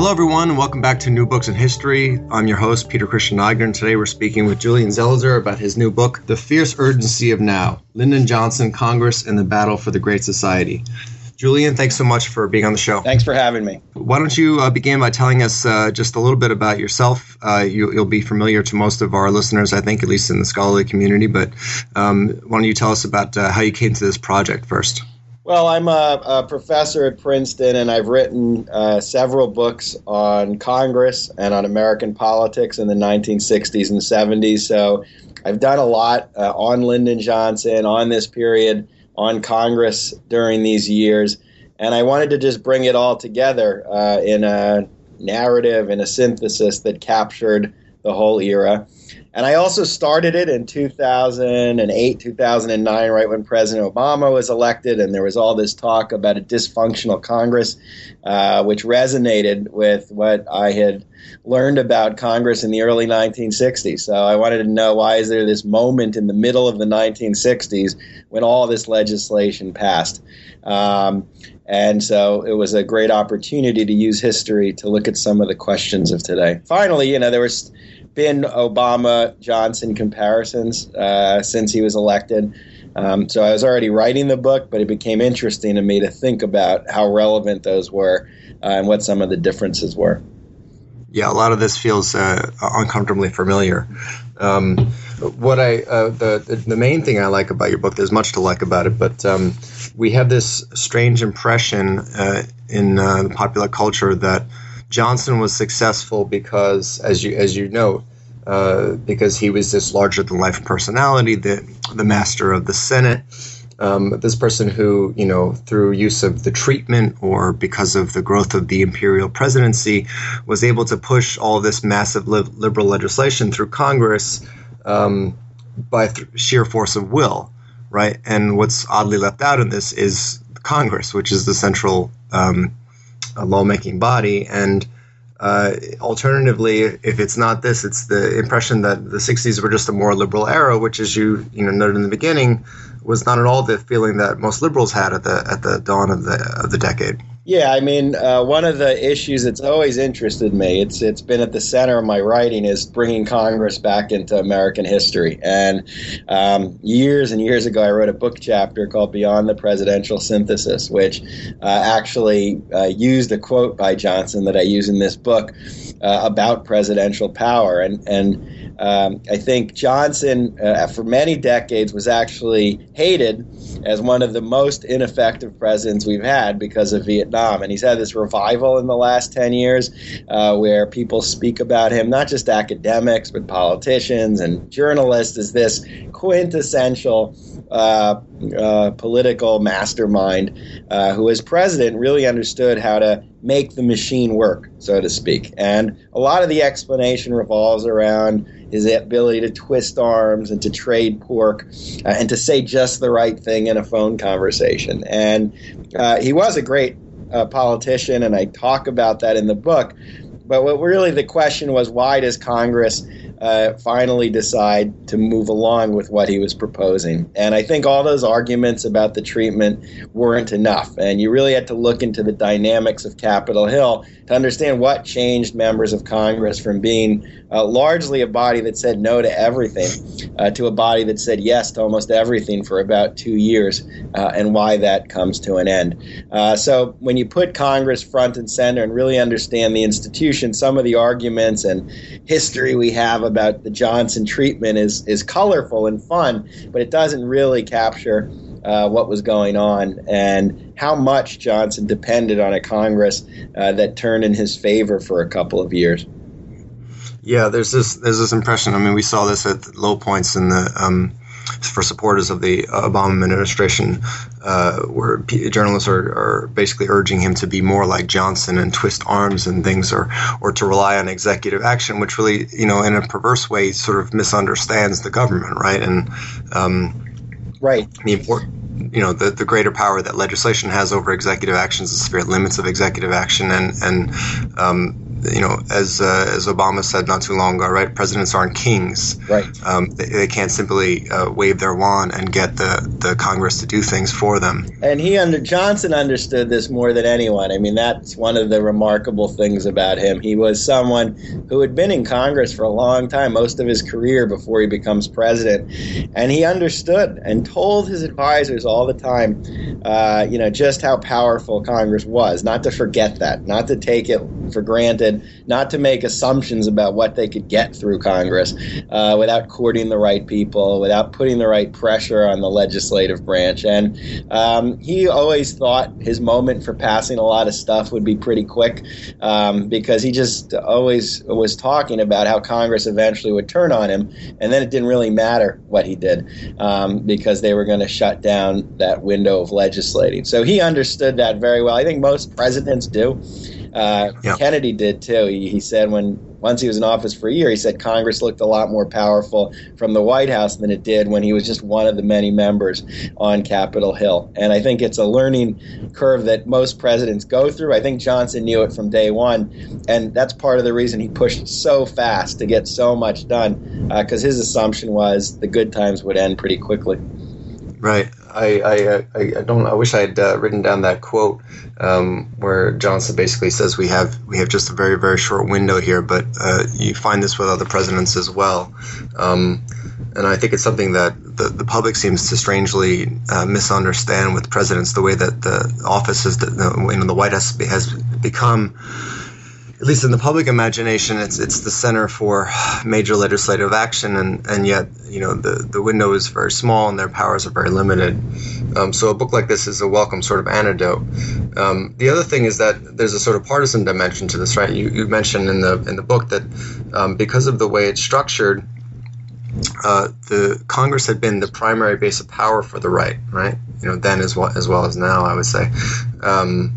Hello, everyone, and welcome back to New Books in History. I'm your host, Peter Christian Eigner, and today we're speaking with Julian Zelizer about his new book, The Fierce Urgency of Now Lyndon Johnson, Congress, and the Battle for the Great Society. Julian, thanks so much for being on the show. Thanks for having me. Why don't you uh, begin by telling us uh, just a little bit about yourself? Uh, you, will be familiar to most of our listeners, I think, at least in the scholarly community, but um, why don't you tell us about uh, how you came to this project first? Well, I'm a, a, professor at Princeton, and I've written uh, several books on Congress and on American politics in the 1960s and 70s. So I've done a lot uh, on Lyndon Johnson, on this period, on Congress during these years. And I wanted to just bring it all together uh, in a narrative in a synthesis that captured the whole era. And I also started it in 2008, 2009, right when President Obama was elected, and there was all this talk about a dysfunctional Congress, uh, which resonated with what I had learned about Congress in the early 1960s. So I wanted to know why is there this moment in the middle of the 1960s when all this legislation passed. Um, and so it was a great opportunity to use history to look at some of the questions of today. Finally, you know, there was been Obama Johnson comparisons uh, since he was elected. Um, so I was already writing the book, but it became interesting to me to think about how relevant those were uh, and what some of the differences were. Yeah, a lot of this feels uh, uncomfortably familiar. Um, what I uh, the the main thing I like about your book, there's much to like about it, but um, we have this strange impression uh, in uh, the popular culture that Johnson was successful because, as you as you know, uh, because he was this larger than life personality, the the master of the Senate. Um, this person who, you know, through use of the treatment or because of the growth of the imperial presidency, was able to push all this massive li- liberal legislation through Congress um, by th- sheer force of will, right? And what's oddly left out in this is Congress, which is the central um, a lawmaking body. And uh, alternatively, if it's not this, it's the impression that the 60s were just a more liberal era, which, as you you know noted in the beginning, was not at all the feeling that most liberals had at the at the dawn of the of the decade. Yeah, I mean, uh, one of the issues that's always interested me, it's it's been at the center of my writing, is bringing Congress back into American history. And um, years and years ago, I wrote a book chapter called Beyond the Presidential Synthesis, which uh, actually uh, used a quote by Johnson that I use in this book uh, about presidential power. And and um, I think Johnson, uh, for many decades, was actually hated as one of the most ineffective presidents we've had because of Vietnam. And he's had this revival in the last 10 years uh, where people speak about him, not just academics, but politicians and journalists, as this quintessential uh, uh, political mastermind uh, who, as president, really understood how to make the machine work, so to speak. And a lot of the explanation revolves around his ability to twist arms and to trade pork uh, and to say just the right thing in a phone conversation. And uh, he was a great uh, politician, and I talk about that in the book. But what really the question was why does Congress uh, finally decide to move along with what he was proposing. And I think all those arguments about the treatment weren't enough. And you really had to look into the dynamics of Capitol Hill to understand what changed members of Congress from being uh, largely a body that said no to everything uh, to a body that said yes to almost everything for about two years uh, and why that comes to an end. Uh, so when you put Congress front and center and really understand the institution, some of the arguments and history we have about the Johnson treatment is is colorful and fun, but it doesn't really capture uh, what was going on and how much Johnson depended on a Congress uh, that turned in his favor for a couple of years. Yeah, there's this there's this impression. I mean, we saw this at low points in the um, for supporters of the Obama administration, uh, where p- journalists are, are basically urging him to be more like Johnson and twist arms and things, or or to rely on executive action, which really, you know, in a perverse way, sort of misunderstands the government, right? And um, right the important you know the, the greater power that legislation has over executive actions, the spirit limits of executive action, and and um, you know, as uh, as Obama said not too long ago, right? Presidents aren't kings. Right. Um, they, they, can't simply uh, wave their wand and get the, the Congress to do things for them. And he under Johnson understood this more than anyone. I mean, that's one of the remarkable things about him. He was someone who had been in Congress for a long time, most of his career before he becomes president, and he understood and told his advisors all the time, uh, you know, just how powerful Congress was. Not to forget that, not to take it for granted not to make assumptions about what they could get through Congress uh, without courting the right people, without putting the right pressure on the legislative branch. And um, he always thought his moment for passing a lot of stuff would be pretty quick um, because he just always was talking about how Congress eventually would turn on him, and then it didn't really matter what he did um, because they were going to shut down that window of legislating. So he understood that very well. I think most presidents do. Uh, yeah. Kennedy did too. He, he said when once he was in office for a year, he said Congress looked a lot more powerful from the White House than it did when he was just one of the many members on Capitol Hill. And I think it's a learning curve that most presidents go through. I think Johnson knew it from day one, and that's part of the reason he pushed so fast to get so much done because uh, his assumption was the good times would end pretty quickly. Right. I, I, I, don't. I wish I had uh, written down that quote um, where Johnson basically says we have we have just a very very short window here, but uh, you find this with other presidents as well. Um, and I think it's something that the, the public seems to strangely uh, misunderstand with presidents. The way that the office is, you know, the White House has become at least in the public imagination, it's it's the center for major legislative action, and, and yet you know the, the window is very small and their powers are very limited. Um, so a book like this is a welcome sort of antidote. Um, the other thing is that there's a sort of partisan dimension to this, right? You, you mentioned in the in the book that um, because of the way it's structured, uh, the Congress had been the primary base of power for the right, right? You know, then as well as well as now, I would say. Um,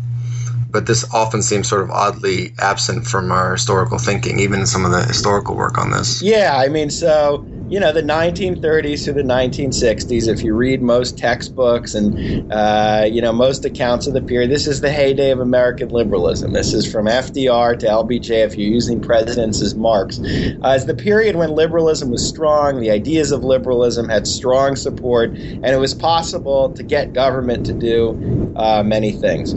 but this often seems sort of oddly absent from our historical thinking, even in some of the historical work on this. Yeah, I mean, so you know, the 1930s to the 1960s, if you read most textbooks and, uh, you know, most accounts of the period, this is the heyday of American liberalism. This is from FDR to LBJ, if you're using presidents as marks. Uh, it's the period when liberalism was strong, the ideas of liberalism had strong support, and it was possible to get government to do uh, many things.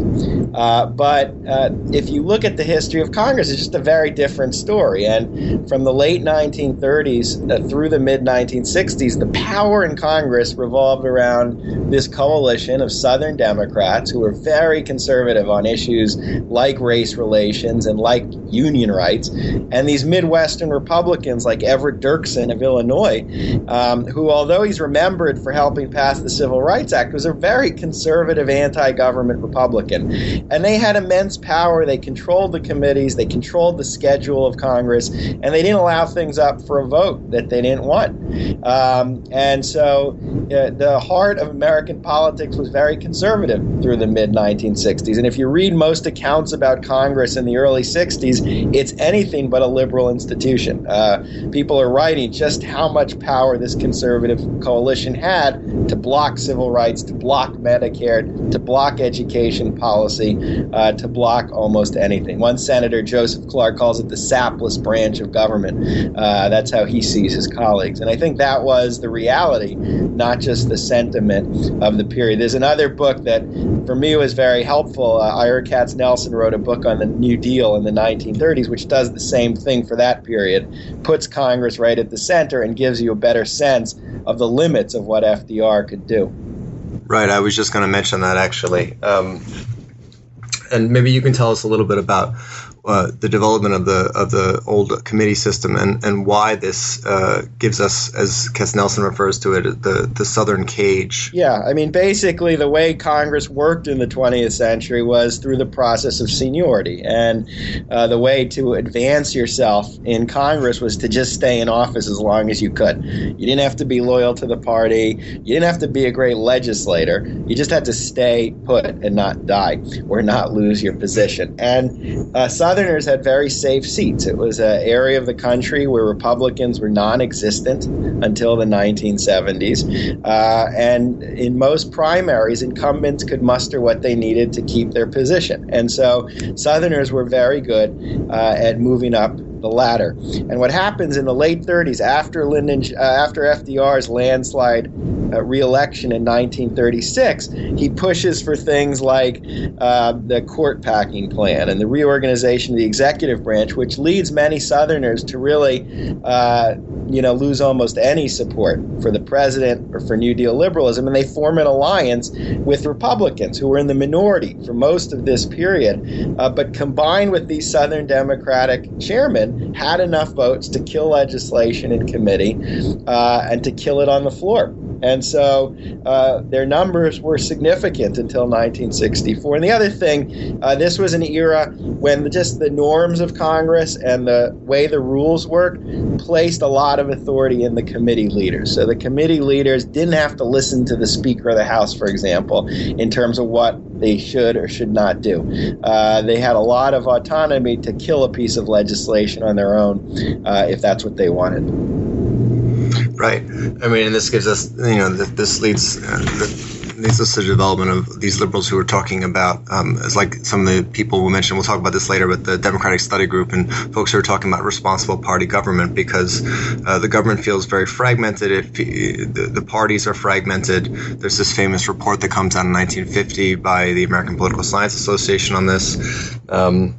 Uh, but uh, if you look at the history of Congress, it's just a very different story. And from the late 1930s uh, through the mid 1960s, the power in Congress revolved around this coalition of Southern Democrats who were very conservative on issues like race relations and like union rights, and these Midwestern Republicans like Everett Dirksen of Illinois, um, who, although he's remembered for helping pass the Civil Rights Act, was a very conservative, anti government Republican. And they had immense power. They controlled the committees, they controlled the schedule of Congress, and they didn't allow things up for a vote that they didn't want. Um, and so uh, the heart of American politics was very conservative through the mid 1960s. And if you read most accounts about Congress in the early 60s, it's anything but a liberal institution. Uh, people are writing just how much power this conservative coalition had to block civil rights, to block Medicare, to block education policy, uh, to block almost anything. One senator, Joseph Clark, calls it the sapless branch of government. Uh, that's how he sees his colleagues colleagues. And I think that was the reality, not just the sentiment of the period. There's another book that, for me, was very helpful. Uh, Ira Katznelson wrote a book on the New Deal in the 1930s, which does the same thing for that period, puts Congress right at the center, and gives you a better sense of the limits of what FDR could do. Right. I was just going to mention that actually. Um, and maybe you can tell us a little bit about uh, the development of the of the old committee system and, and why this uh, gives us, as Katznelson refers to it, the the southern cage. Yeah, I mean, basically, the way Congress worked in the 20th century was through the process of seniority, and uh, the way to advance yourself in Congress was to just stay in office as long as you could. You didn't have to be loyal to the party. You didn't have to be a great legislator. You just had to stay put and not die or not lose your position. And uh, Southerners had very safe seats. It was an area of the country where Republicans were non existent until the 1970s. Uh, and in most primaries, incumbents could muster what they needed to keep their position. And so Southerners were very good uh, at moving up the ladder. And what happens in the late 30s, after Lyndon, uh, after FDR's landslide uh, reelection in 1936, he pushes for things like uh, the court packing plan and the reorganization of the executive branch, which leads many Southerners to really, uh, you know, lose almost any support for the president or for New Deal liberalism, and they form an alliance with Republicans who were in the minority for most of this period. Uh, but combined with these Southern Democratic chairmen, had enough votes to kill legislation in committee uh, and to kill it on the floor. And so uh, their numbers were significant until 1964. And the other thing, uh, this was an era when just the norms of Congress and the way the rules work placed a lot of authority in the committee leaders. So the committee leaders didn't have to listen to the Speaker of the House, for example, in terms of what they should or should not do. Uh, they had a lot of autonomy to kill a piece of legislation on their own uh, if that's what they wanted. Right. I mean, and this gives us, you know, this leads uh, leads us to the development of these liberals who are talking about, um, as like some of the people we mentioned. We'll talk about this later, but the Democratic Study Group and folks who are talking about responsible party government because uh, the government feels very fragmented. It, the, the parties are fragmented. There's this famous report that comes out in 1950 by the American Political Science Association on this. Um,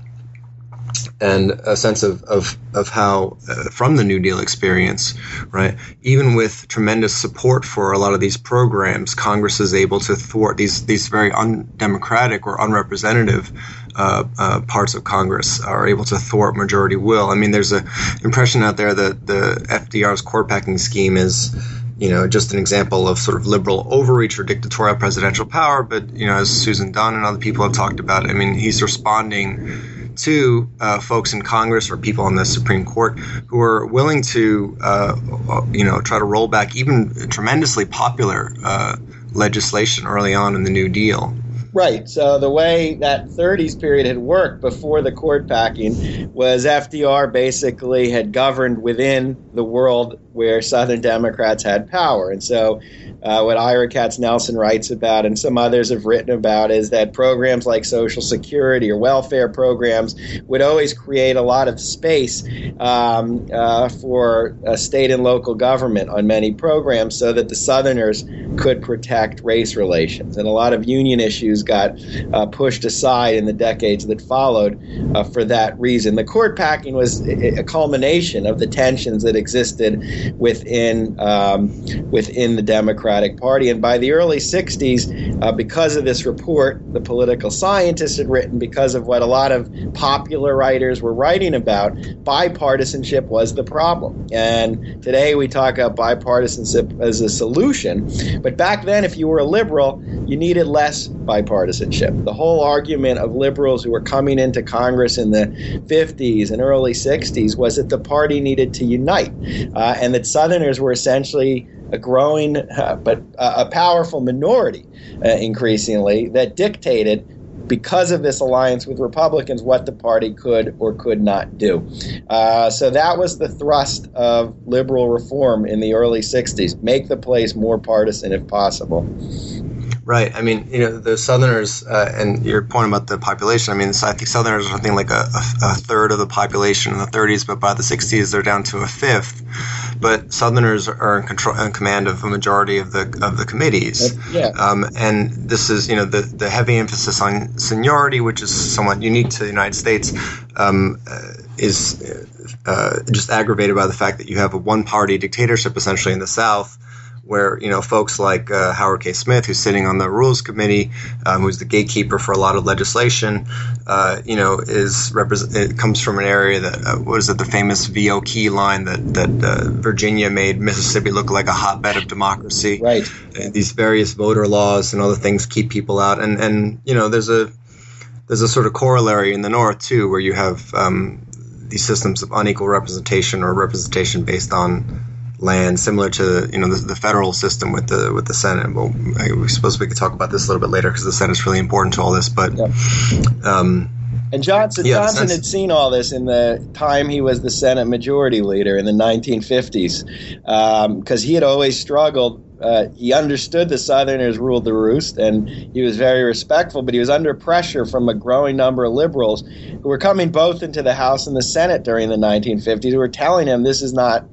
and a sense of, of, of how, uh, from the New Deal experience, right, even with tremendous support for a lot of these programs, Congress is able to thwart these, these very undemocratic or unrepresentative uh, uh, parts of Congress are able to thwart majority will. I mean, there's an impression out there that the FDR's court packing scheme is you know, just an example of sort of liberal overreach or dictatorial presidential power. But, you know, as Susan Dunn and other people have talked about, I mean, he's responding to uh, folks in Congress or people on the Supreme Court who are willing to, uh, you know, try to roll back even tremendously popular uh, legislation early on in the New Deal. Right. So the way that 30s period had worked before the court packing was FDR basically had governed within the world where Southern Democrats had power. And so uh, what Ira Katznelson writes about and some others have written about is that programs like Social Security or welfare programs would always create a lot of space um, uh, for state and local government on many programs so that the Southerners could protect race relations. And a lot of union issues got uh, pushed aside in the decades that followed uh, for that reason. The court packing was a culmination of the tensions that existed within um, within the Democratic Party. And by the early 60s, uh, because of this report, the political scientists had written, because of what a lot of popular writers were writing about, bipartisanship was the problem. And today we talk about bipartisanship as a solution. But back then, if you were a liberal, you needed less bipartisanship. The whole argument of liberals who were coming into Congress in the 50s and early 60s was that the party needed to unite uh, and that Southerners were essentially a growing uh, but uh, a powerful minority uh, increasingly that dictated because of this alliance with Republicans, what the party could or could not do. Uh, so that was the thrust of liberal reform in the early 60s make the place more partisan if possible. Right. I mean, you know, the Southerners, uh, and your point about the population. I mean, I think Southerners are something like a, a, third of the population in the 30s, but by the 60s they're down to a fifth. But Southerners are in control, in command of a majority of the of the committees. Yeah. Um, and this is, you know, the the heavy emphasis on seniority, which is somewhat unique to the United States, um, uh, is uh, just aggravated by the fact that you have a one party dictatorship essentially in the South where you know folks like uh, Howard K. Smith, who's sitting on the Rules Committee, um, who's the gatekeeper for a lot of legislation, uh, you know, is represent. It comes from an area that uh, what is it? The famous V.O. Key line that that uh, Virginia made Mississippi look like a hotbed of democracy. Right. And these various voter laws and other things keep people out, and and you know, there's a there's a sort of corollary in the North too, where you have um, these systems of unequal representation or representation based on land, similar to you know the, the federal system with the with the Senate. Well, I, suppose we could talk about this a little bit later because the Senate's really important to all this. But yep. um, and Johnson yeah, Johnson had seen all this in the time he was the Senate Majority Leader in the 1950s, because um, he had always struggled. Uh, he understood the Southerners ruled the roost, and he was very respectful. But he was under pressure from a growing number of liberals who were coming both into the House and the Senate during the 1950s, who were telling him this is not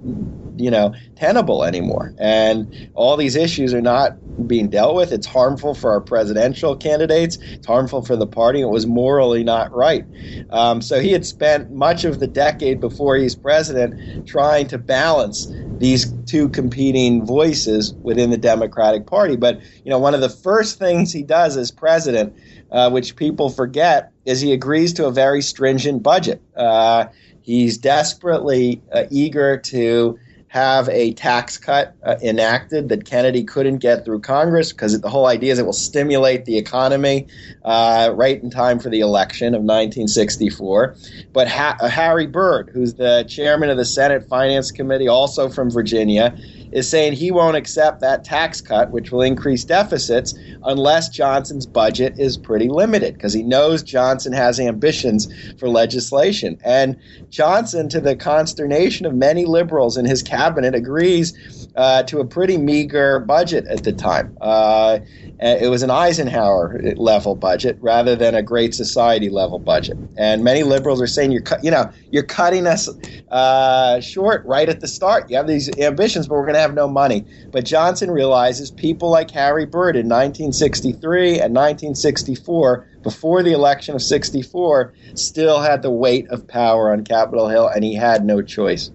you know tenable anymore. And all these issues are not being dealt with. It's harmful for our presidential candidates. It's harmful for the party. It was morally not right. Um, so he had spent much of the decade before he's president trying to balance these two competing voices within the democratic party. But you know one of the first things he does as president uh, which people forget is he agrees to a very stringent budget. Uh, he's desperately uh, eager to have a tax cut uh, enacted that Kennedy couldn't get through Congress because the whole idea is it will stimulate the economy uh, right in time for the election of 1964. But ha- uh, Harry Byrd, who's the chairman of the Senate Finance Committee, also from Virginia, is saying he won't accept that tax cut, which will increase deficits, unless Johnson's budget is pretty limited, because he knows Johnson has ambitions for legislation. And Johnson, to the consternation of many liberals in his cabinet, agrees uh, to a pretty meager budget at the time. Uh, it was an Eisenhower level budget rather than a Great Society level budget. And many liberals are saying you're, cu- you know, you're cutting us uh, short right at the start. You have these ambitions, but we're going to have no money. But Johnson realizes people like Harry Byrd in 1963 and 1964, before the election of 64, still had the weight of power on Capitol Hill, and he had no choice.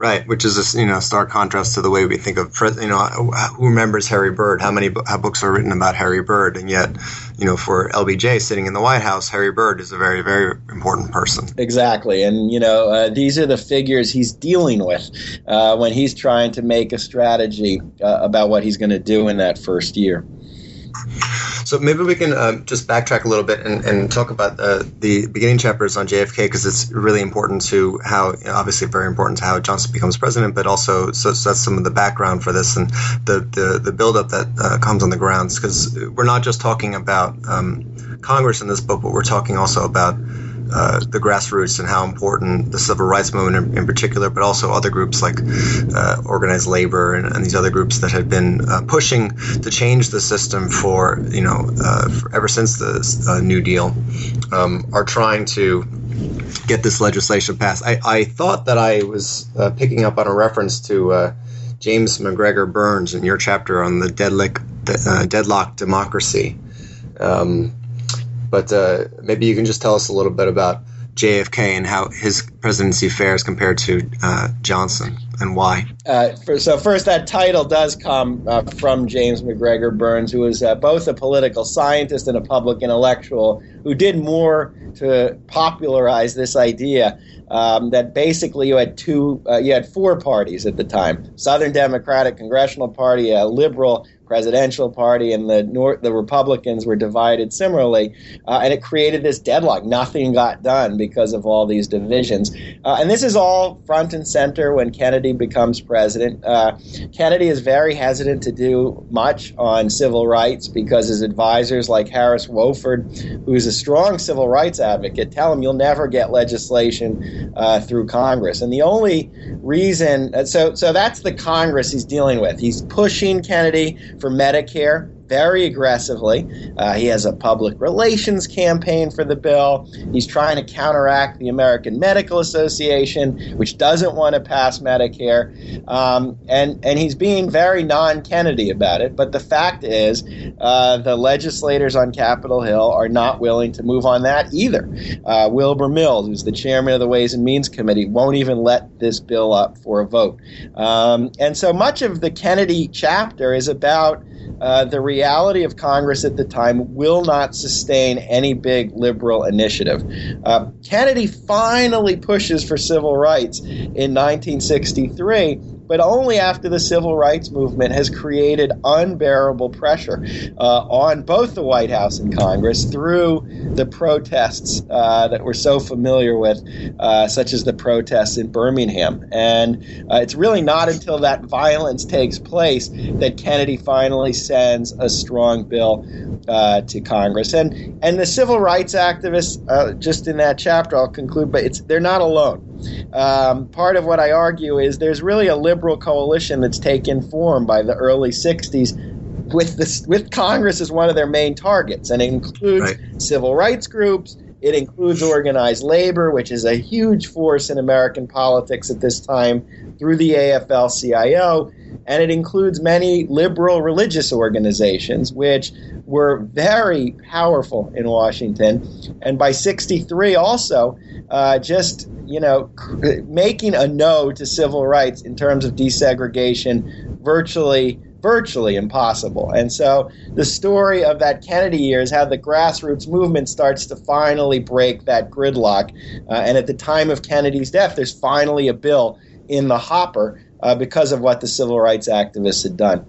Right, which is a you know stark contrast to the way we think of you know who remembers Harry Byrd? How many how books are written about Harry Byrd? And yet, you know, for LBJ sitting in the White House, Harry Byrd is a very very important person. Exactly, and you know uh, these are the figures he's dealing with uh, when he's trying to make a strategy uh, about what he's going to do in that first year. So maybe we can um, just backtrack a little bit and, and talk about uh, the beginning chapters on JFK because it's really important to how, obviously, very important to how Johnson becomes president, but also so, so that's some of the background for this and the the, the buildup that uh, comes on the grounds because we're not just talking about um, Congress in this book, but we're talking also about uh, the grassroots and how important the civil rights movement in, in particular, but also other groups like uh, organized labor and, and, these other groups that have been uh, pushing to change the system for you know uh, for ever since the uh, New Deal um, are trying to get this legislation passed. I, I thought that I was picking up on a reference to James MacGregor Burns in your chapter on the deadlock, deadlock democracy. Um, but uh, maybe you can just tell us a little bit about JFK and how his presidency fares compared to uh, Johnson and why. Uh, for, so first, that title does come uh, from James MacGregor Burns, who was uh, both a political scientist and a public intellectual, who did more to popularize this idea um, that basically you had two, uh, you had four parties at the time: Southern Democratic Congressional Party, a liberal presidential party and the North, the Republicans were divided similarly, uh, and it created this deadlock. Nothing got done because of all these divisions, uh, and this is all front and center when Kennedy becomes president. Uh, Kennedy is very hesitant to do much on civil rights because his advisors, like Harris Wofford, who's a strong civil rights advocate, tell him you'll never get legislation uh, through Congress, and the only reason uh, so so that's the Congress he's dealing with. He's pushing Kennedy for Medicare very aggressively. Uh, he has a public relations campaign for the bill. He's trying to counteract the American Medical Association, which doesn't want to pass Medicare, um, and and he's being very non-Kennedy about it. But the fact is, uh, the legislators on Capitol Hill are not willing to move on that either. Uh, Wilbur Mills, who's the chairman of the Ways and Means Committee, won't even let this bill up for a vote. Um, and so much of the Kennedy chapter is about uh, the reality of Congress at the time will not sustain any big liberal initiative. Uh, Kennedy finally pushes for civil rights in 1963 but only after the civil rights movement has created unbearable pressure uh, on both the White House and Congress through the protests uh, that we're so familiar with, uh, such as the protests in Birmingham. And uh, it's really not until that violence takes place that Kennedy finally sends a strong bill uh, to Congress. And and the civil rights activists, uh, just in that chapter, I'll conclude, but it's they're not alone. Um, part of what I argue is there's really a liberal coalition that's taken form by the early 60s with this with Congress as one of their main targets, and it includes right. civil rights groups. It includes organized labor, which is a huge force in American politics at this time through the AFL-CIO, and it includes many liberal religious organizations, which were very powerful in Washington. And by 63, also, uh, just you know, making a no to civil rights in terms of desegregation virtually virtually impossible. And so the story of that Kennedy year is how the grassroots movement starts to finally break that gridlock. Uh, and at the time of Kennedy's death, there's finally a bill in the hopper uh, because of what the civil rights activists had done.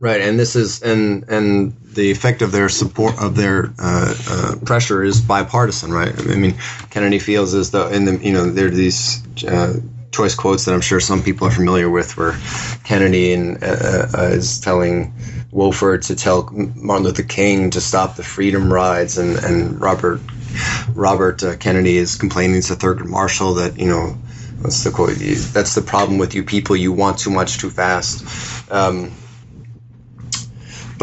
Right, and this is and and the effect of their support of their uh, uh, pressure is bipartisan, right? I mean, Kennedy feels as though in the you know there are these uh, choice quotes that I'm sure some people are familiar with, where Kennedy and, uh, uh, is telling Wofford to tell Martin Luther King to stop the freedom rides, and and Robert Robert uh, Kennedy is complaining to Thurgood Marshall that you know. What's the quote? That's the problem with you people. You want too much too fast. Um,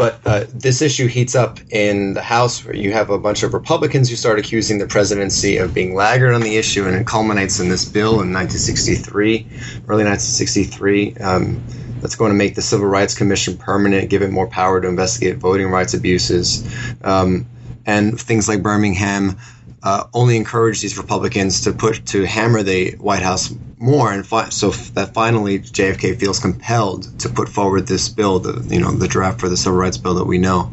but uh, this issue heats up in the House, where you have a bunch of Republicans who start accusing the presidency of being laggard on the issue, and it culminates in this bill in 1963, early 1963. Um, that's going to make the Civil Rights Commission permanent, give it more power to investigate voting rights abuses, um, and things like Birmingham uh, only encourage these Republicans to put to hammer the White House more, and fi- so f- that finally JFK feels compelled to put forward this bill, the you know the draft for the civil rights bill that we know.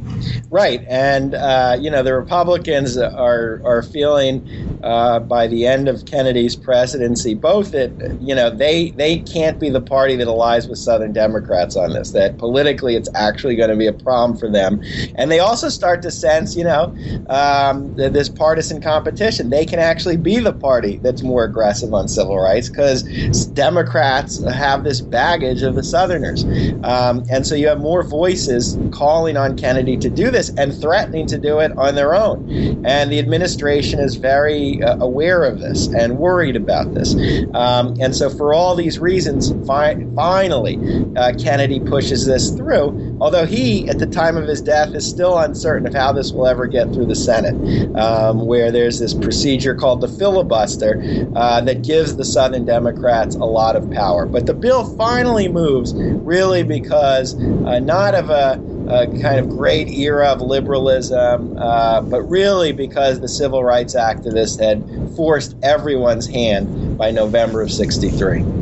Right, and uh, you know the Republicans are are feeling uh, by the end of Kennedy's presidency both that you know they they can't be the party that allies with Southern Democrats on this. That politically it's actually going to be a problem for them, and they also start to sense you know um, this partisan competition. They can actually be the party that's more aggressive on civil rights because because Democrats have this baggage of the Southerners. Um, and so you have more voices calling on Kennedy to do this and threatening to do it on their own. And the administration is very uh, aware of this and worried about this. Um, and so, for all these reasons, fi- finally, uh, Kennedy pushes this through, although he, at the time of his death, is still uncertain of how this will ever get through the Senate, um, where there's this procedure called the filibuster uh, that gives the Southern Democrats Democrats a lot of power. But the bill finally moves really because uh, not of a, a, kind of great era of liberalism, uh, but really because the civil rights activists had forced everyone's hand by November of 63.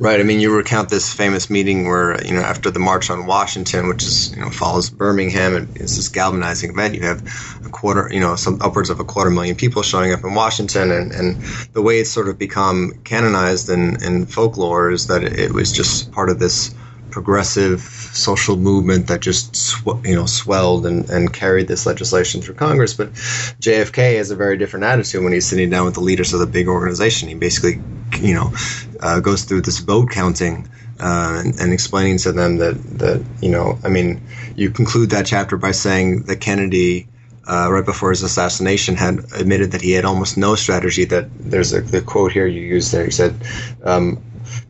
Right. I mean, you recount this famous meeting where, you know, after the March on Washington, which is, you know, follows Birmingham, and it's this galvanizing event. You have a quarter, you know, some upwards of a quarter million people showing up in Washington. And, and the way it's sort of become canonized in, in folklore is that it was just part of this progressive social movement that just sw- you know swelled and, and carried this legislation through Congress. But JFK has a very different attitude when he's sitting down with the leaders of the big organization. He basically you know uh, goes through this vote counting. Uh, and, and, explaining to them that, that you know, I mean, you conclude that chapter by saying that Kennedy, uh, right before his assassination, had admitted that he had almost no strategy. That there's a the quote here you used there. He said, um,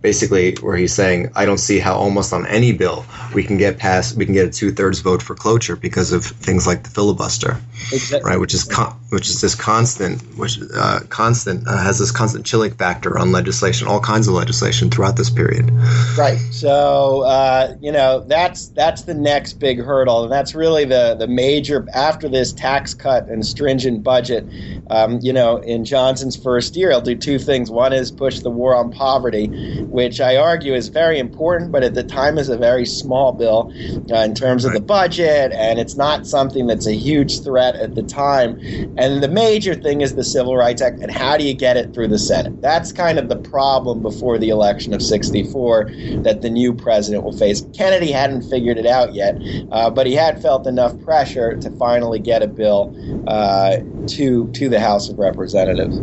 basically where he's saying, I don't see how almost on any bill we can get past, we can get a two thirds vote for cloture because of things like the filibuster, exactly. right? Which is con- which is this constant, which uh, constant uh, has this constant chilling factor on legislation, all kinds of legislation throughout this period. Right. So uh, you know that's that's the next big hurdle, and that's really the the major after this tax cut and stringent budget. Um, you know, in Johnson's first year, he'll do two things. One is push the war on poverty, which I argue is very important, but at the time is a very small bill uh, in terms of the budget, and it's not something that's a huge threat at the time. And the major thing is the Civil Rights Act, and how do you get it through the Senate? That's kind of the problem before the election of 64 that the new president will face. Kennedy hadn't figured it out yet, uh, but he had felt enough pressure to finally get a bill uh, to to the House of Representatives.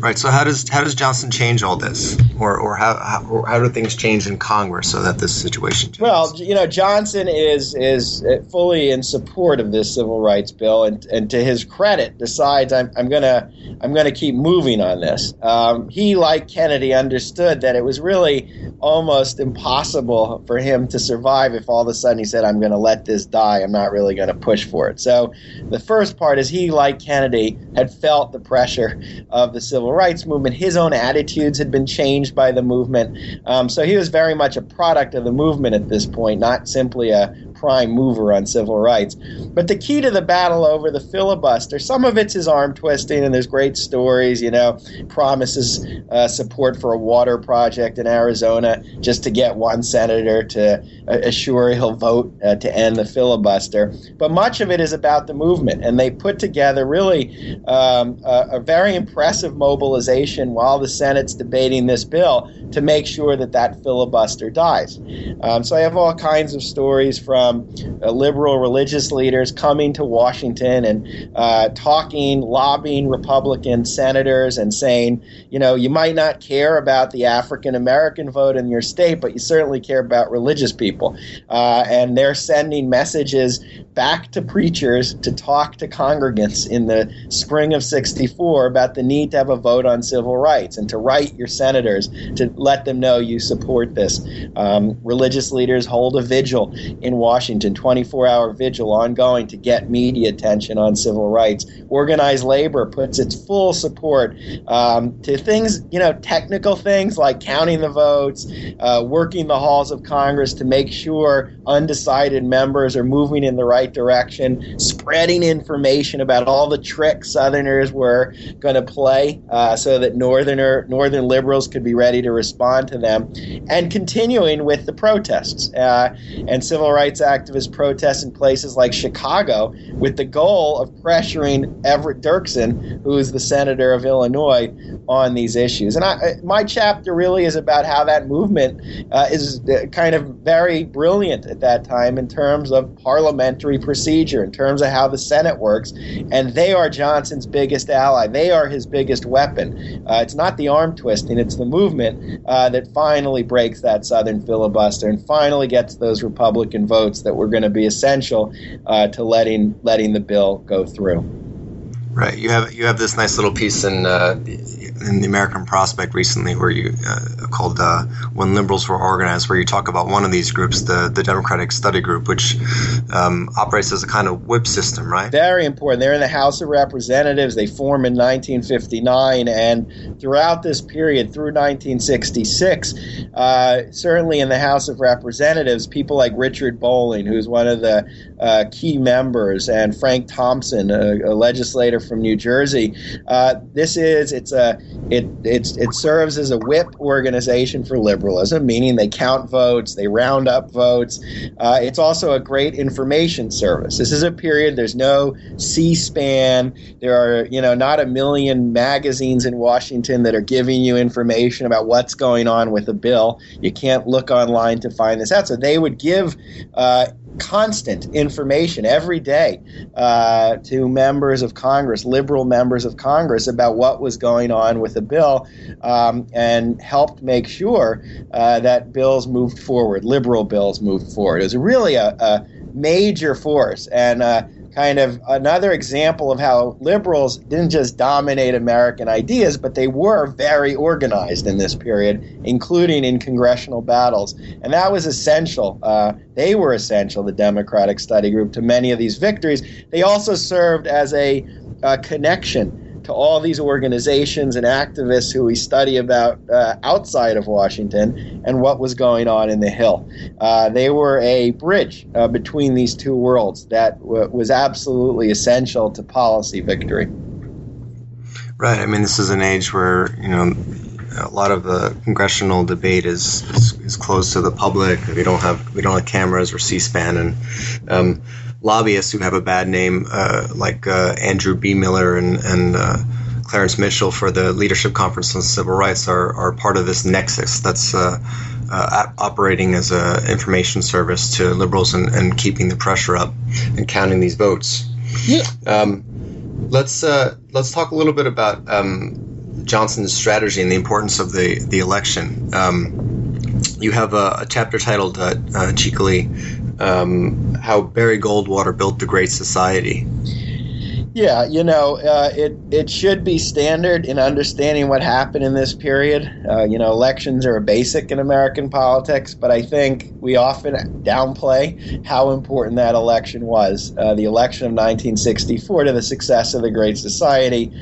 Right. So how does how does Johnson change all this, or or how how, or how do things change in Congress so that this situation? Changes? Well, you know, Johnson is is fully in support of this civil rights bill, and and to his credit, decides I'm I'm gonna I'm gonna keep moving on this. Um, he, like Kennedy, understood that it was really almost impossible for him to survive if all of a sudden he said I'm going to let this die. I'm not really going to push for it. So the first part is he, like Kennedy, had felt the pressure of the civil rights movement. His own attitudes had been changed by the movement. Um, so he was very much a product of the movement at this point, not simply a prime mover on civil rights. But the key to the battle over the filibuster, some of it's his arm twisting, and there's great stories, you know, promises uh, support for a water project in Arizona just to get one senator to uh, assure he'll vote uh, to end the filibuster. But much of it is about the movement, and they put together really um, a, a very impressive mobilization while the Senate's debating this bill to make sure that that filibuster dies. Um, so I have all kinds of stories from uh, liberal religious leaders coming to Washington and uh, talking, lobbying Republican senators and saying, you know, you might not care about the African American vote in your state, but you certainly care about religious people. Uh, and they're sending messages back to preachers to talk to congregants in the spring of 64 about the need to have a vote on civil rights and to write your senators to let them know you support this. Um, religious leaders hold a vigil in Washington Washington, 24 hour vigil ongoing to get media attention on civil rights. Organized labor puts its full support um, to things, you know, technical things like counting the votes, uh, working the halls of Congress to make sure undecided members are moving in the right direction, spreading information about all the tricks Southerners were going to play uh, so that Northerner Northern liberals could be ready to respond to them, and continuing with the protests uh, and civil rights activist protests in places like Chicago with the goal of pressuring Everett Dirksen, who is the senator of Illinois, on these issues. And I, my chapter really is about how that movement uh, is uh, kind of very brilliant at that time in terms of parliamentary procedure, in terms of how the Senate works. And they are Johnson's biggest ally. They are his biggest weapon. Uh, it's not the arm twisting, it's the movement uh, that finally breaks that Southern filibuster and finally gets those Republican votes votes that were going to be essential uh, to letting letting the bill go through. Right. You have you have this nice little piece in uh, in the American Prospect recently, where you uh, called uh, "When Liberals Were Organized," where you talk about one of these groups, the the Democratic Study Group, which um, operates as a kind of whip system, right? Very important. They're in the House of Representatives. They form in 1959, and throughout this period, through 1966, uh, certainly in the House of Representatives, people like Richard Bolling, who's one of the uh, key members, and Frank Thompson, a, a legislator from New Jersey. Uh, this is it's a it it's, it serves as a whip organization for liberalism, meaning they count votes, they round up votes. Uh, it's also a great information service. This is a period. There's no C-SPAN. There are you know not a million magazines in Washington that are giving you information about what's going on with a bill. You can't look online to find this out. So they would give uh, constant information every day uh, to members of Congress, liberal members of Congress, about what was going on with the bill um, and helped make sure uh, that bills moved forward, liberal bills moved forward. It was really a, a major force. And uh, kind of another example of how liberals didn't just dominate American ideas, but they were very organized in this period, including in congressional battles. And that was essential. Uh, they were essential, the Democratic Study Group, to many of these victories. They also served as a, a connection to all these organizations and activists who we study about uh, outside of Washington and what was going on in the Hill. Uh, they were a bridge uh, between these two worlds that w- was absolutely essential to policy victory. Right. I mean, this is an age where you know a lot of the congressional debate is, is, is closed to the public. We don't have we don't have cameras or C-SPAN, and um, lobbyists who have a bad name, uh, like uh, Andrew Biemiller and, and uh, Clarence Mitchell for the Leadership Conference on Civil Rights, are, are part of this nexus that's uh, uh, operating as an information service to liberals and, and keeping the pressure up and counting these votes. Yeah. Um, let's uh, let's talk a little bit about um, Johnson's strategy and the importance of the the election. Um, you have a, a, chapter titled uh, uh, cheekily um, how Barry Goldwater built the Great Society. Yeah, you know, uh, it it should be standard in understanding what happened in this period. Uh, you know, elections are a basic in American politics, but I think we often downplay how important that election was. Uh, the election of 1964 to the success of the Great Society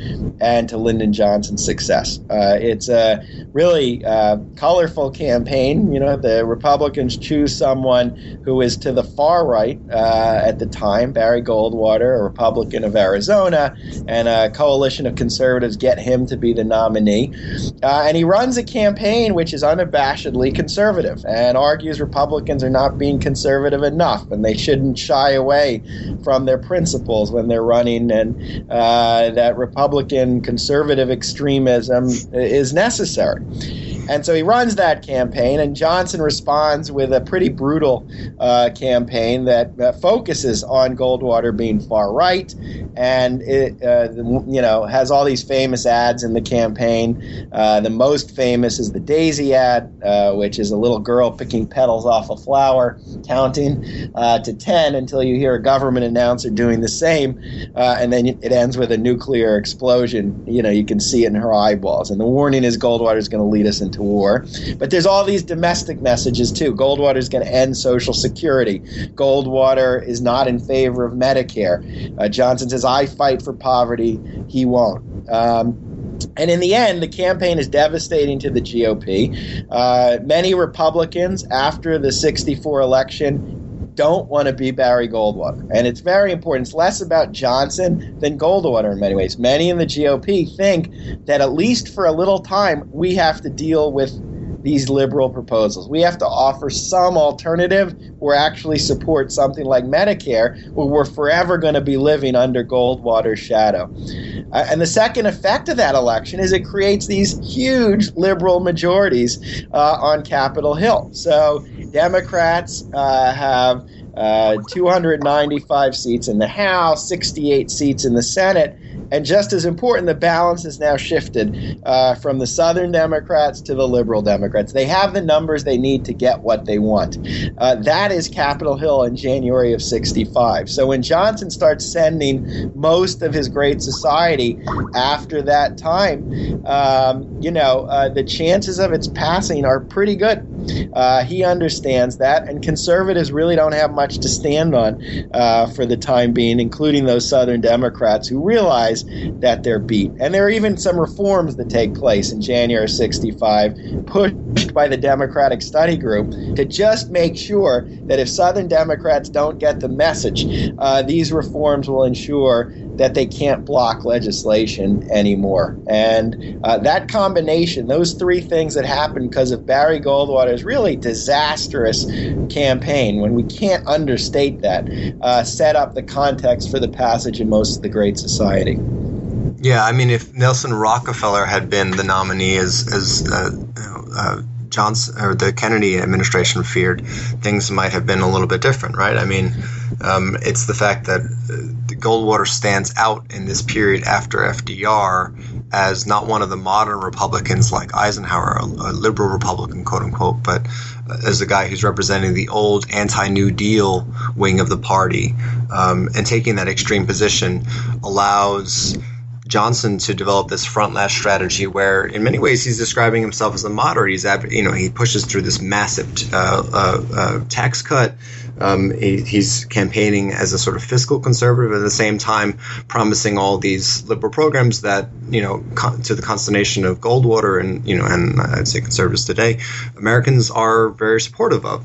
and to Lyndon Johnson's success. Uh, it's a really uh, colorful campaign. You know, the Republicans choose someone who is to the far right uh, at the time, Barry Goldwater, a Republican of Arizona. Arizona, and a coalition of conservatives get him to be the nominee. Uh, and he runs a campaign which is unabashedly conservative and argues Republicans are not being conservative enough and they shouldn't shy away from their principles when they're running, and uh, that Republican conservative extremism is necessary. And so he runs that campaign, and Johnson responds with a pretty brutal uh, campaign that, focuses on Goldwater being far right, and it uh, you know has all these famous ads in the campaign. Uh, the most famous is the Daisy ad, uh, which is a little girl picking petals off a flower, counting uh, to ten until you hear a government announcer doing the same, and then it ends with a nuclear explosion. You know you can see it in her eyeballs, and the warning is Goldwater is going to lead us into war. But there's all these domestic messages too. Goldwater is going to end Social Security. Goldwater is not in favor of Medicare. Uh, Johnson says, I fight for poverty. He won't. Um, and in the end, the campaign is devastating to the GOP. Uh, many Republicans, after the 64 election, don't want to be Barry Goldwater. And it's very important. It's less about Johnson than Goldwater in many ways. Many in the GOP think that at least for a little time, we have to deal with these liberal proposals. We have to offer some alternative or actually support something like Medicare, where we're forever going to be living under Goldwater's shadow. Uh, and the second effect of that election is it creates these huge liberal majorities uh, on Capitol Hill. So Democrats uh, have uh, 295 seats in the House, 68 seats in the Senate. And just as important, the balance is now shifted uh, from the Southern Democrats to the Liberal Democrats. They have the numbers they need to get what they want. Uh, that is Capitol Hill in January of 65. So when Johnson starts sending most of his great society after that time, um, you know, uh, the chances of its passing are pretty good. Uh, he understands that, and conservatives really don't have much to stand on uh, for the time being, including those Southern Democrats who realize that they're beat. And there are even some reforms that take place in January 65, pushed by the Democratic Study Group to just make sure that if Southern Democrats don't get the message, uh, these reforms will ensure that they can't block legislation anymore. And uh, that combination, those three things that happened because of Barry Goldwater's really disastrous campaign, when we can't understate that, uh, set up the context for the passage of most of the Great Society. Yeah, I mean, if Nelson Rockefeller had been the nominee as as uh, uh, Johnson or the Kennedy administration feared, things might have been a little bit different, right? I mean, um, it's the fact that uh, Goldwater stands out in this period after FDR as not one of the modern Republicans like Eisenhower, a, a liberal Republican, quote unquote, but as the guy who's representing the old anti-New Deal wing of the party, um, and taking that extreme position allows Johnson to develop this front left strategy where, in many ways, he's describing himself as a moderate. He's, you know, he pushes through this massive uh, uh, uh, tax cut. Um, he, he's campaigning as a sort of fiscal conservative at the same time, promising all these liberal programs that, you know, to the consternation of Goldwater and, you know, and I'd say conservatives today, Americans are very supportive of.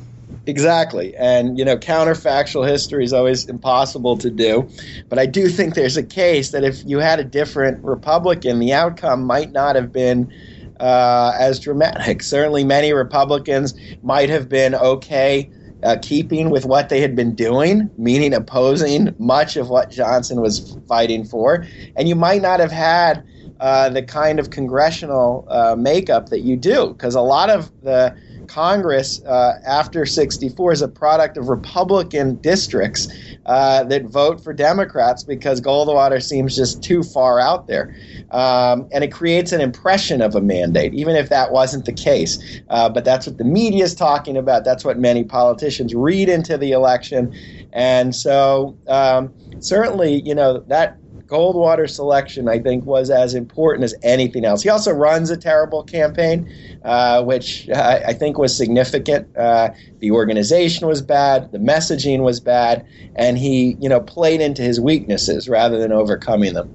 Exactly. And, you know, counterfactual history is always impossible to do. But I do think there's a case that if you had a different Republican, the outcome might not have been uh, as dramatic. Certainly, many Republicans might have been okay. Uh, keeping with what they had been doing, meaning opposing much of what Johnson was fighting for. And you might not have had uh, the kind of congressional uh, makeup that you do, because a lot of the Congress uh, after 64 is a product of Republican districts uh, that vote for Democrats because Goldwater seems just too far out there. Um, and it creates an impression of a mandate, even if that wasn't the case. Uh, but that's what the media is talking about. That's what many politicians read into the election. And so, um, certainly, you know, that Goldwater selection, I think, was as important as anything else. He also runs a terrible campaign, uh, which I think was significant. Uh, the organization was bad, the messaging was bad, and he, you know, played into his weaknesses rather than overcoming them.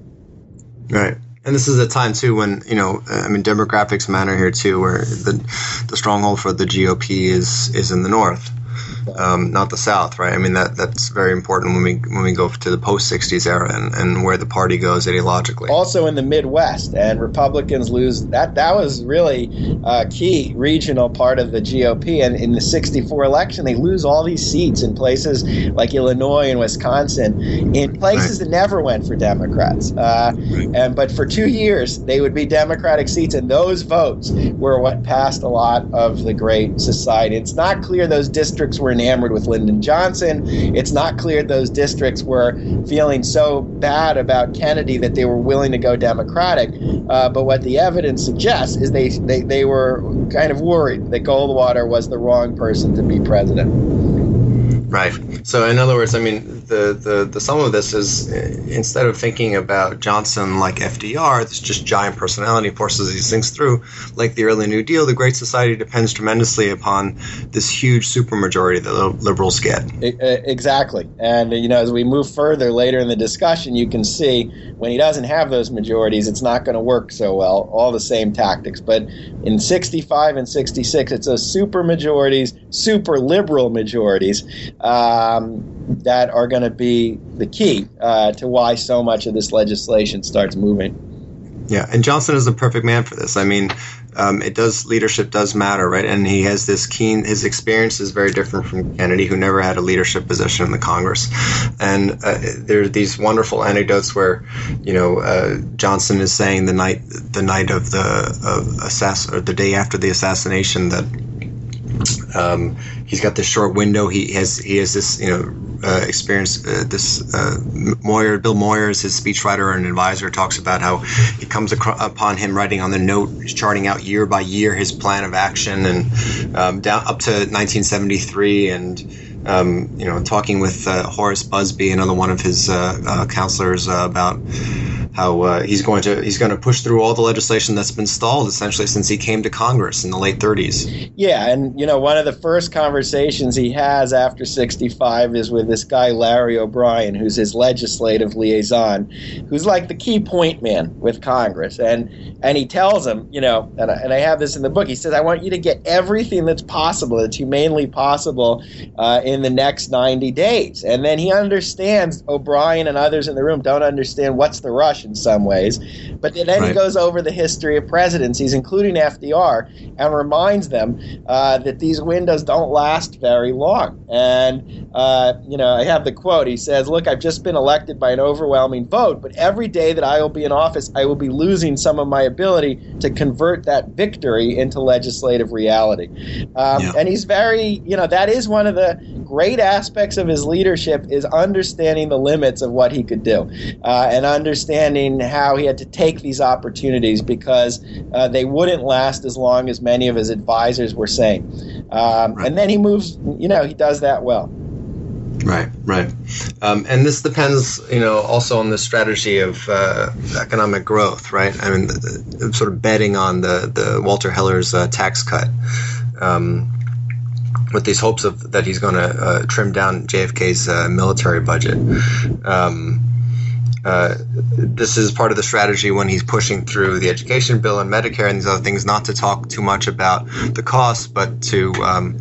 Right. And this is a time too when you know, I mean, demographics matter here too, where the the stronghold for the GOP is is in the north um, not the South, right? I mean that that's very important when we when we go to the post '60s era and, and where the party goes ideologically. Also in the Midwest, and Republicans lose that. That was really a key regional part of the GOP. And in the '64 election, they lose all these seats in places like Illinois and Wisconsin, in places right. that never went for Democrats. Uh, right. And but for two years, they would be Democratic seats, and those votes were what passed a lot of the Great Society. It's not clear those districts were enamored with Lyndon Johnson. It's not clear those districts were feeling so bad about Kennedy that they were willing to go Democratic. Uh, but what the evidence suggests is they, they, they were kind of worried that Goldwater was the wrong person to be president. Right. So, in other words, I mean, the, the, the sum of this is uh, instead of thinking about Johnson like FDR, this just giant personality forces these things through, like the early New Deal, the Great Society depends tremendously upon this huge supermajority that the liberals get. Exactly. And, you know, as we move further later in the discussion, you can see when he doesn't have those majorities, it's not going to work so well, all the same tactics. But in 65 and 66, it's those super majorities, super liberal majorities um, that are going to be the key uh, to why so much of this legislation starts moving. Yeah, and Johnson is the perfect man for this. I mean, um, it does leadership does matter, right? And he has this keen. His experience is very different from Kennedy, who never had a leadership position in the Congress. And uh, there are these wonderful anecdotes where, you know, uh, Johnson is saying the night the night of the uh, assass or the day after the assassination that um, he's got this short window. He has he has this you know uh, experience. Uh, this uh, Moyer, Bill Moyers, his speechwriter and advisor, talks about how he comes upon him writing on the note, charting out year by year his plan of action, and um, down up to 1973, and um, you know talking with uh, Horace Busby, another one of his uh, uh, counselors, about how uh, he's going to he's going to push through all the legislation that's been stalled essentially since he came to Congress in the late 30s. Yeah, and you know one of the first conversations he has after 65 is with this guy Larry O'Brien, who's his legislative liaison, who's like the key point man with Congress, and and he tells him, you know, and I, and I have this in the book. He says, I want you to get everything that's possible, that's humanely possible, uh, in the next 90 days, and then he understands O'Brien and others in the room don't understand what's the rush in some ways. But then right. he goes over the history of presidencies, including FDR, and reminds them uh, that these windows don't last very long. And, uh, you know, I have the quote. He says, Look, I've just been elected by an overwhelming vote, but every day that I will be in office, I will be losing some of my ability to convert that victory into legislative reality. Um, yeah. And he's very, you know, that is one of the great aspects of his leadership is understanding the limits of what he could do uh, and how he had to take these opportunities because uh, they wouldn't last as long as many of his advisors were saying. Um, right. And then he moves, you know, he does that well. Right, right, um, and this depends, you know, also on the strategy of uh, economic growth, right? I mean, the, the, sort of betting on the the Walter Heller's uh, tax cut, um, with these hopes of that he's going to uh, trim down JFK's uh, military budget. Um, uh, this is part of the strategy when he's pushing through the education bill and Medicare and these other things, not to talk too much about the costs, but to um,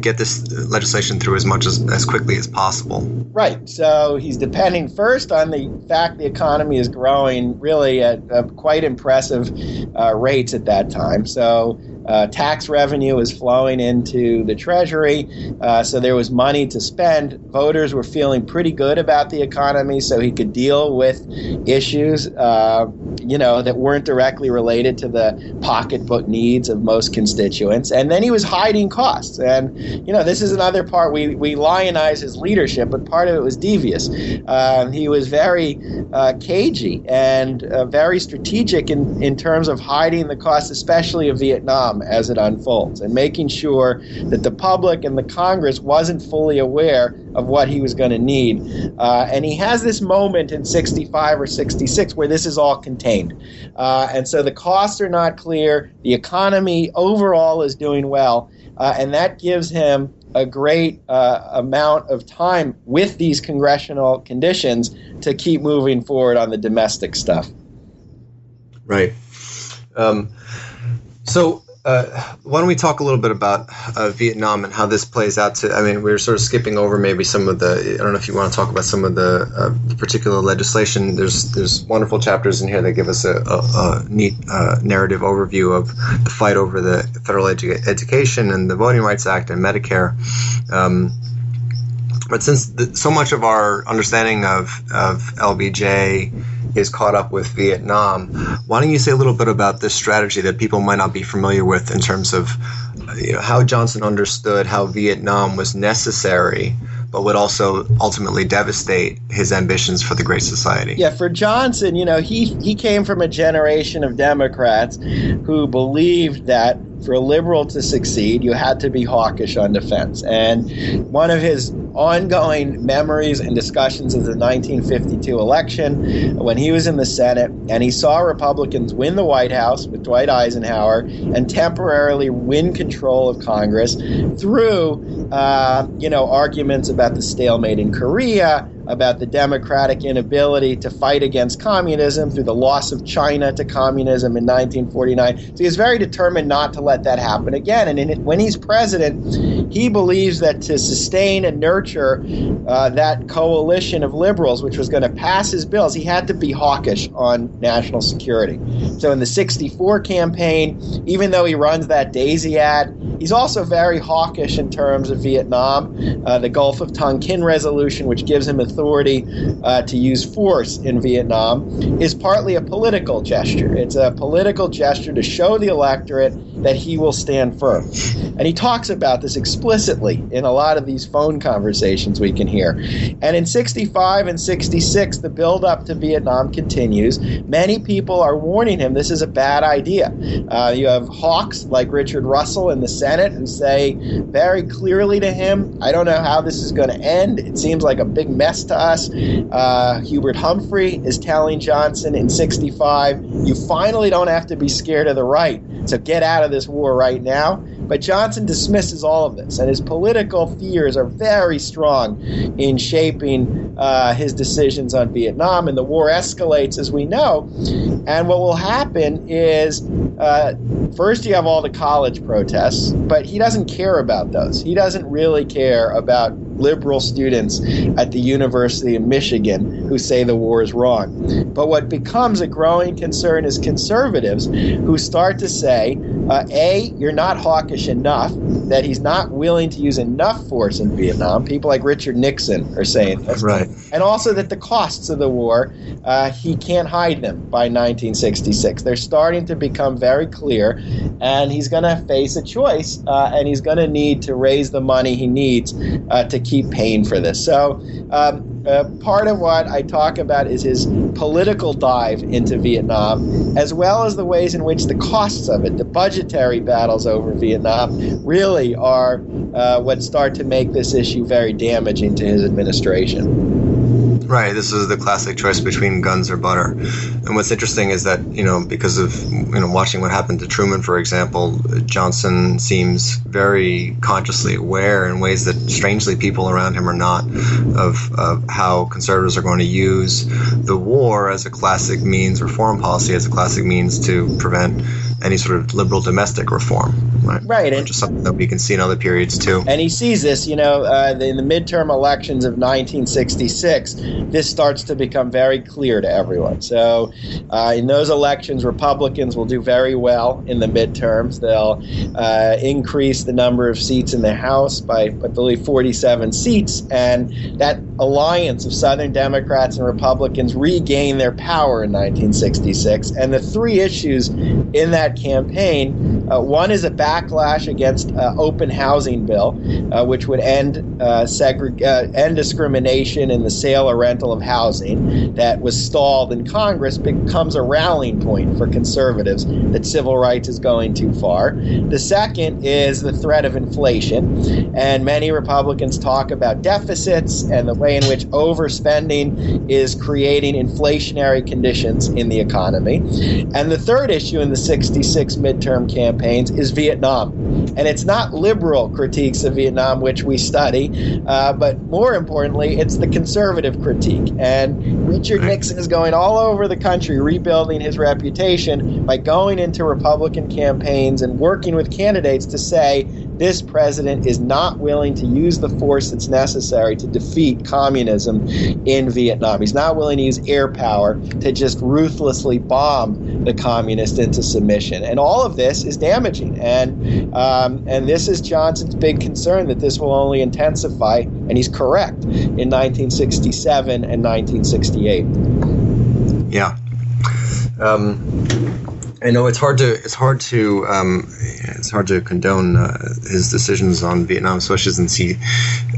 get this legislation through as much as, as quickly as possible. Right. So he's depending first on the fact the economy is growing really at uh, quite impressive uh, rates at that time. So uh, tax revenue was flowing into the Treasury, uh, so there was money to spend. Voters were feeling pretty good about the economy, so he could deal with issues, uh, you know, that weren't directly related to the pocketbook needs of most constituents. And then he was hiding costs, and you know, this is another part we we lionize his leadership, but part of it was devious. Um, he was very uh, cagey and uh, very strategic in in terms of hiding the costs, especially of Vietnam as it unfolds and making sure that the public and the Congress wasn't fully aware of what he was going to need. Uh, and he has this moment in 65 or 66 where this is all contained. Uh, and so the costs are not clear. The economy overall is doing well. Uh, and that gives him a great uh, amount of time with these congressional conditions to keep moving forward on the domestic stuff. Right. Um, so uh, why don't we talk a little bit about uh, Vietnam and how this plays out? To I mean, we are sort of skipping over maybe some of the. I don't know if you want to talk about some of the uh, particular legislation. There's there's wonderful chapters in here that give us a, a, a neat uh, narrative overview of the fight over the federal edu- education and the Voting Rights Act and Medicare. Um, but since the, so much of our understanding of, of LBJ is caught up with Vietnam, why don't you say a little bit about this strategy that people might not be familiar with in terms of you know, how Johnson understood how Vietnam was necessary but would also ultimately devastate his ambitions for the Great Society. Yeah, for Johnson, you know, he he came from a generation of Democrats who believed that for a liberal to succeed, you had to be hawkish on defense. And one of his ongoing memories and discussions of the 1952 election when he was in the Senate and he saw Republicans win the White House with Dwight Eisenhower and temporarily win control of Congress through, uh, you know, arguments about the stalemate in Korea about the democratic inability to fight against communism through the loss of China to communism in 1949. So he was very determined not to let that happen again. And it, when he's president, he believes that to sustain and nurture uh, that coalition of liberals, which was going to pass his bills, he had to be hawkish on national security. So in the 64 campaign, even though he runs that Daisy ad, he's also very hawkish in terms of Vietnam, uh, the Gulf of Tonkin resolution, which gives him authority uh, to use force in Vietnam is partly a political gesture. It's a political gesture to show the electorate that he will stand firm. And he talks about this explicitly in a lot of these phone conversations we can hear. And in 65 and 66, the buildup to Vietnam continues. Many people are warning him this is a bad idea. Uh, you have hawks like Richard Russell in the Senate who say very clearly to him, I don't know how this is going to end. It seems like a big mess to us. Uh, Hubert Humphrey is telling Johnson in 65, you finally don't have to be scared of the right. So get out of this war right now. But Johnson dismisses all of this, and his political fears are very strong in shaping uh, his decisions on Vietnam. And the war escalates, as we know. And what will happen is uh, first you have all the college protests, but he doesn't care about those. He doesn't really care about liberal students at the University of Michigan who say the war is wrong. But what becomes a growing concern is conservatives who start to say, uh, A, you're not hawkish enough, that he's not willing to use enough force in Vietnam. People like Richard Nixon are saying that. Right and also that the costs of the war, uh, he can't hide them by 1966. They're starting to become very clear, and he's going to face a choice, uh, and he's going to need to raise the money he needs uh, to keep paying for this. So, um, uh, part of what I talk about is his political dive into Vietnam, as well as the ways in which the costs of it, the budgetary battles over Vietnam, really are uh, what start to make this issue very damaging to his administration. Right. This is the classic choice between guns or butter. And what's interesting is that, you know, because of, you know, watching what happened to Truman, for example, Johnson seems very consciously aware in ways that strangely people around him are not of, of how conservatives are going to use the war as a classic means or foreign policy as a classic means to prevent any sort of liberal domestic reform, right? Right, and just something that we can see in other periods too. And he sees this, you know, uh, in the midterm elections of 1966. This starts to become very clear to everyone. So, uh, in those elections, Republicans will do very well in the midterms. They'll uh, increase the number of seats in the House by, I believe, 47 seats, and that alliance of Southern Democrats and Republicans regain their power in 1966. And the three issues in that campaign. Uh, one is a backlash against uh, open housing bill, uh, which would end uh, segreg- uh, end discrimination in the sale or rental of housing that was stalled in Congress becomes a rallying point for conservatives that civil rights is going too far. The second is the threat of inflation, and many Republicans talk about deficits and the way in which overspending is creating inflationary conditions in the economy. And the third issue in the 60s 66 midterm campaigns is Vietnam. And it's not liberal critiques of Vietnam, which we study, uh, but more importantly, it's the conservative critique. And Richard Nixon is going all over the country rebuilding his reputation by going into Republican campaigns and working with candidates to say this president is not willing to use the force that's necessary to defeat communism in Vietnam. He's not willing to use air power to just ruthlessly bomb the communists into submission. And all of this is damaging. And um, and this is Johnson's big concern that this will only intensify. And he's correct in 1967 and 1968. Yeah. Um, I know it's hard to it's hard to um, it's hard to condone uh, his decisions on Vietnam, especially since he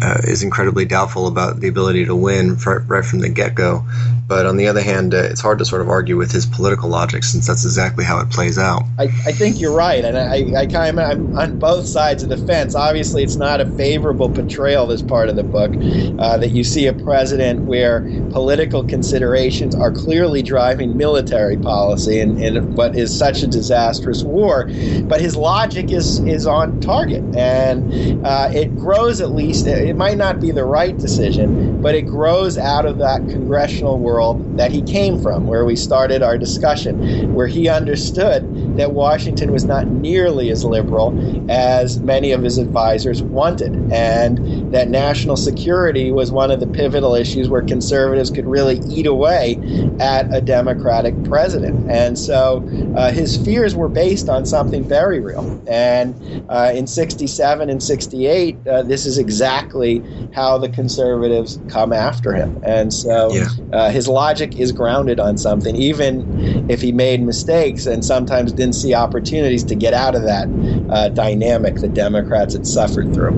uh, is incredibly doubtful about the ability to win right from the get go. But on the other hand, uh, it's hard to sort of argue with his political logic since that's exactly how it plays out. I, I think you're right, and I, I kind of I'm on both sides of the fence. Obviously, it's not a favorable portrayal this part of the book uh, that you see a president where political considerations are clearly driving military policy and, and what is such a disastrous war. But his logic is is on target, and uh, it grows at least. It might not be the right decision, but it grows out of that congressional world that he came from, where we started our discussion, where he understood that Washington was not nearly as liberal as many of his advisors wanted, and that national security was one of the pivotal issues where conservatives could really eat away at a Democratic president. And so uh, uh, his fears were based on something very real. And uh, in 67 and 68, uh, this is exactly how the conservatives come after him. And so yeah. Uh, his logic is grounded on something, even if he made mistakes and sometimes didn't see opportunities to get out of that uh, dynamic the Democrats had suffered through.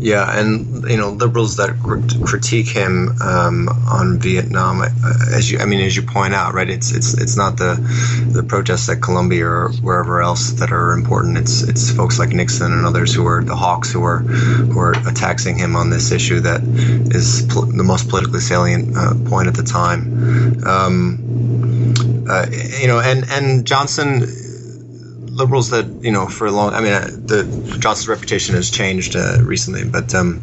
Yeah, and you know liberals that critique him um, on Vietnam, uh, as you, I mean, as you point out, right? It's it's it's not the the protests at Columbia or wherever else that are important. It's it's folks like Nixon and others who are the hawks who are who are attacking him on this issue that is pl- the most politically salient uh, point at the time. Um, uh, you know, and and Johnson liberals that you know for a long. I mean, uh, the Johnson's reputation has changed uh, recently, but um,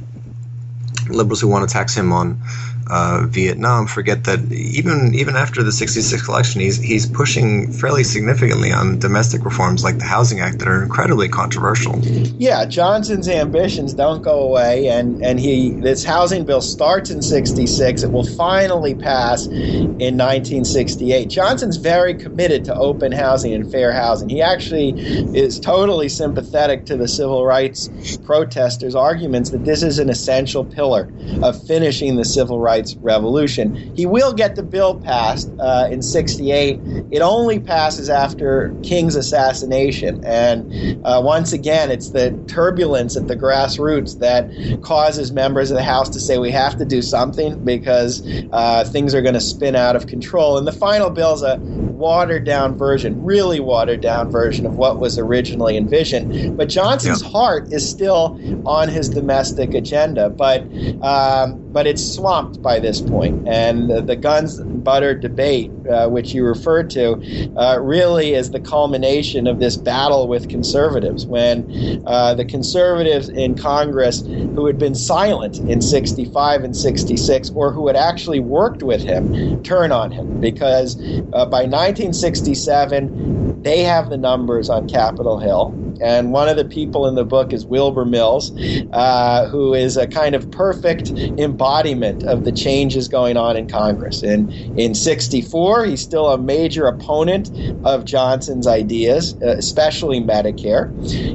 liberals who want to tax him on uh, Vietnam forget that even even after the 66 election, he's he's pushing fairly significantly on domestic reforms like the Housing Act that are incredibly controversial. Yeah, Johnson's ambitions don't go away, and and he this housing bill starts in 66. It will finally pass in 1968. Johnson's very committed to open housing and fair housing. He actually is totally sympathetic to the civil rights protesters' arguments that this is an essential pillar of finishing the civil rights rights revolution. He will get the bill passed uh, in 68. It only passes after King's assassination. And uh, once again, it's the turbulence at the grassroots that causes members of the House to say we have to do something because uh, things are going to spin out of control. And the final bill is a watered down version, really watered down version of what was originally envisioned. But Johnson's yeah. heart is still on his domestic agenda, but um, but it's swamped by this point. And the, the guns and butter debate, uh, which you referred to, uh, really is the culmination of this battle with conservatives. When uh, the conservatives in Congress who had been silent in 65 and 66, or who had actually worked with him, turn on him because uh, by 1967 they have the numbers on Capitol Hill. And one of the people in the book is Wilbur Mills, uh, who is a kind of perfect embodiment of the changes going on in Congress. And in 64, he's still a major opponent of Johnson's ideas, uh, especially Medicare.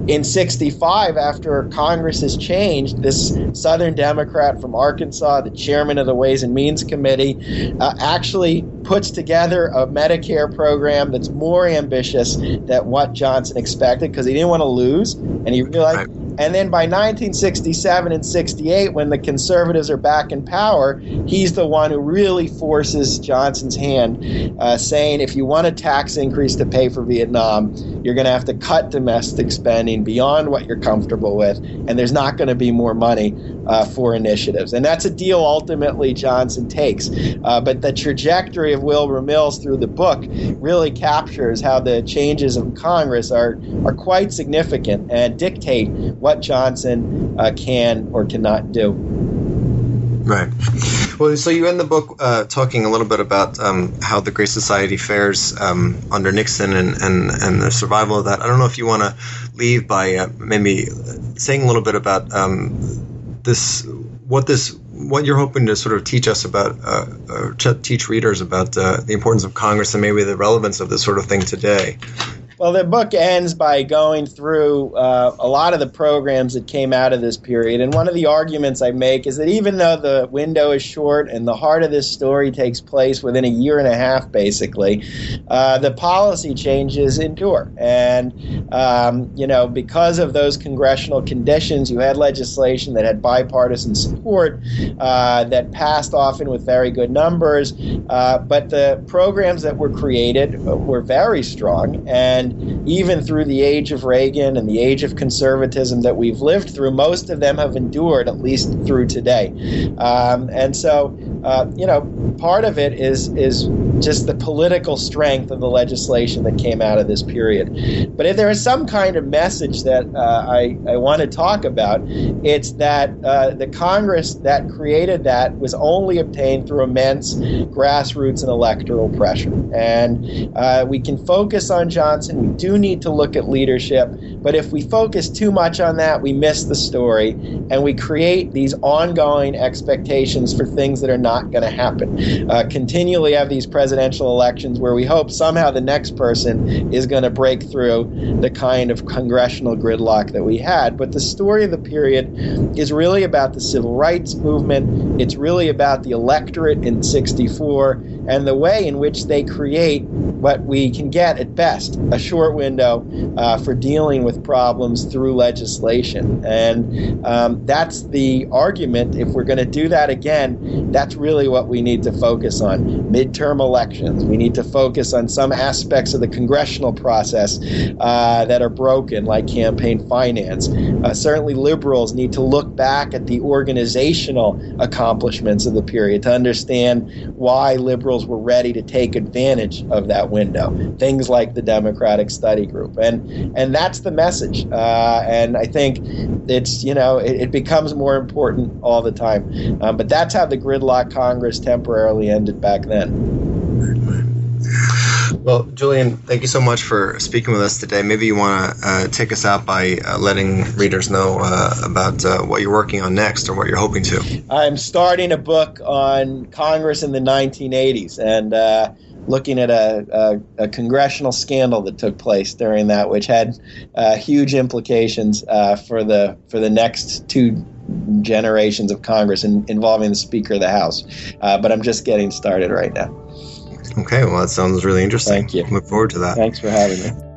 In 65, after Congress has changed, this Southern Democrat from Arkansas, the chairman of the Ways and Means Committee, uh, actually puts together a Medicare program that's more ambitious than what Johnson expected because he didn't want to lose, and he realized. Right. And then by 1967 and 68, when the conservatives are back in power, he's the one who really forces Johnson's hand, uh, saying if you want a tax increase to pay for Vietnam, you're going to have to cut domestic spending beyond what you're comfortable with, and there's not going to be more money uh, for initiatives. And that's a deal ultimately Johnson takes. Uh, but the trajectory of Wilbur Mills through the book really captures how the changes of Congress are, are quite significant and dictate what Johnson uh, can or cannot do. Right. Well, so you end the book uh, talking a little bit about um, how the Great Society fares um, under Nixon and, and, and the survival of that. I don't know if you want to leave by uh, maybe saying a little bit about um, this, what this, what you're hoping to sort of teach us about, uh, teach readers about uh, the importance of Congress and maybe the relevance of this sort of thing today. Well, the book ends by going through uh, a lot of the programs that came out of this period. And one of the arguments I make is that even though the window is short and the heart of this story takes place within a year and a half, basically, uh, the policy changes endure. And, um, you know, because of those congressional conditions, you had legislation that had bipartisan support, uh, that passed often with very good numbers. Uh, but the programs that were created were very strong. And even through the age of Reagan and the age of conservatism that we've lived through, most of them have endured at least through today. Um, and so, uh, you know, part of it is is just the political strength of the legislation that came out of this period. But if there is some kind of message that uh, I, I want to talk about, it's that uh, the Congress that created that was only obtained through immense grassroots and electoral pressure. And uh, we can focus on Johnson. We do need to look at leadership. But if we focus too much on that, we miss the story and we create these ongoing expectations for things that are not going to happen. Uh, continually have these presidential elections where we hope somehow the next person is going to break through the kind of congressional gridlock that we had. But the story of the period is really about the civil rights movement. It's really about the electorate in 64 and the way in which they create what we can get at best a short window uh, for dealing with problems through legislation. And um, that's the argument. If we're going to do that again, that's really what we need to focus on midterm elections elections. We need to focus on some aspects of the congressional process uh, that are broken, like campaign finance. Uh, certainly, liberals need to look back at the organizational accomplishments of the period to understand why liberals were ready to take advantage of that window. Things like the Democratic Study Group, and and that's the message. Uh, and I think it's you know it, it becomes more important all the time. Um, but that's how the gridlock Congress temporarily ended back then. Well, Julian, thank you so much for speaking with us today. Maybe you want to uh, take us out by uh, letting readers know uh, about uh, what you're working on next or what you're hoping to. I'm starting a book on Congress in the 1980s and uh, looking at a, a, a, congressional scandal that took place during that, which had uh, huge implications for the for the next two generations of Congress in, involving the Speaker of the House. Uh, but I'm just getting started right now. Okay, well, that sounds really interesting. Thank you. Look forward to that. Thanks for having me.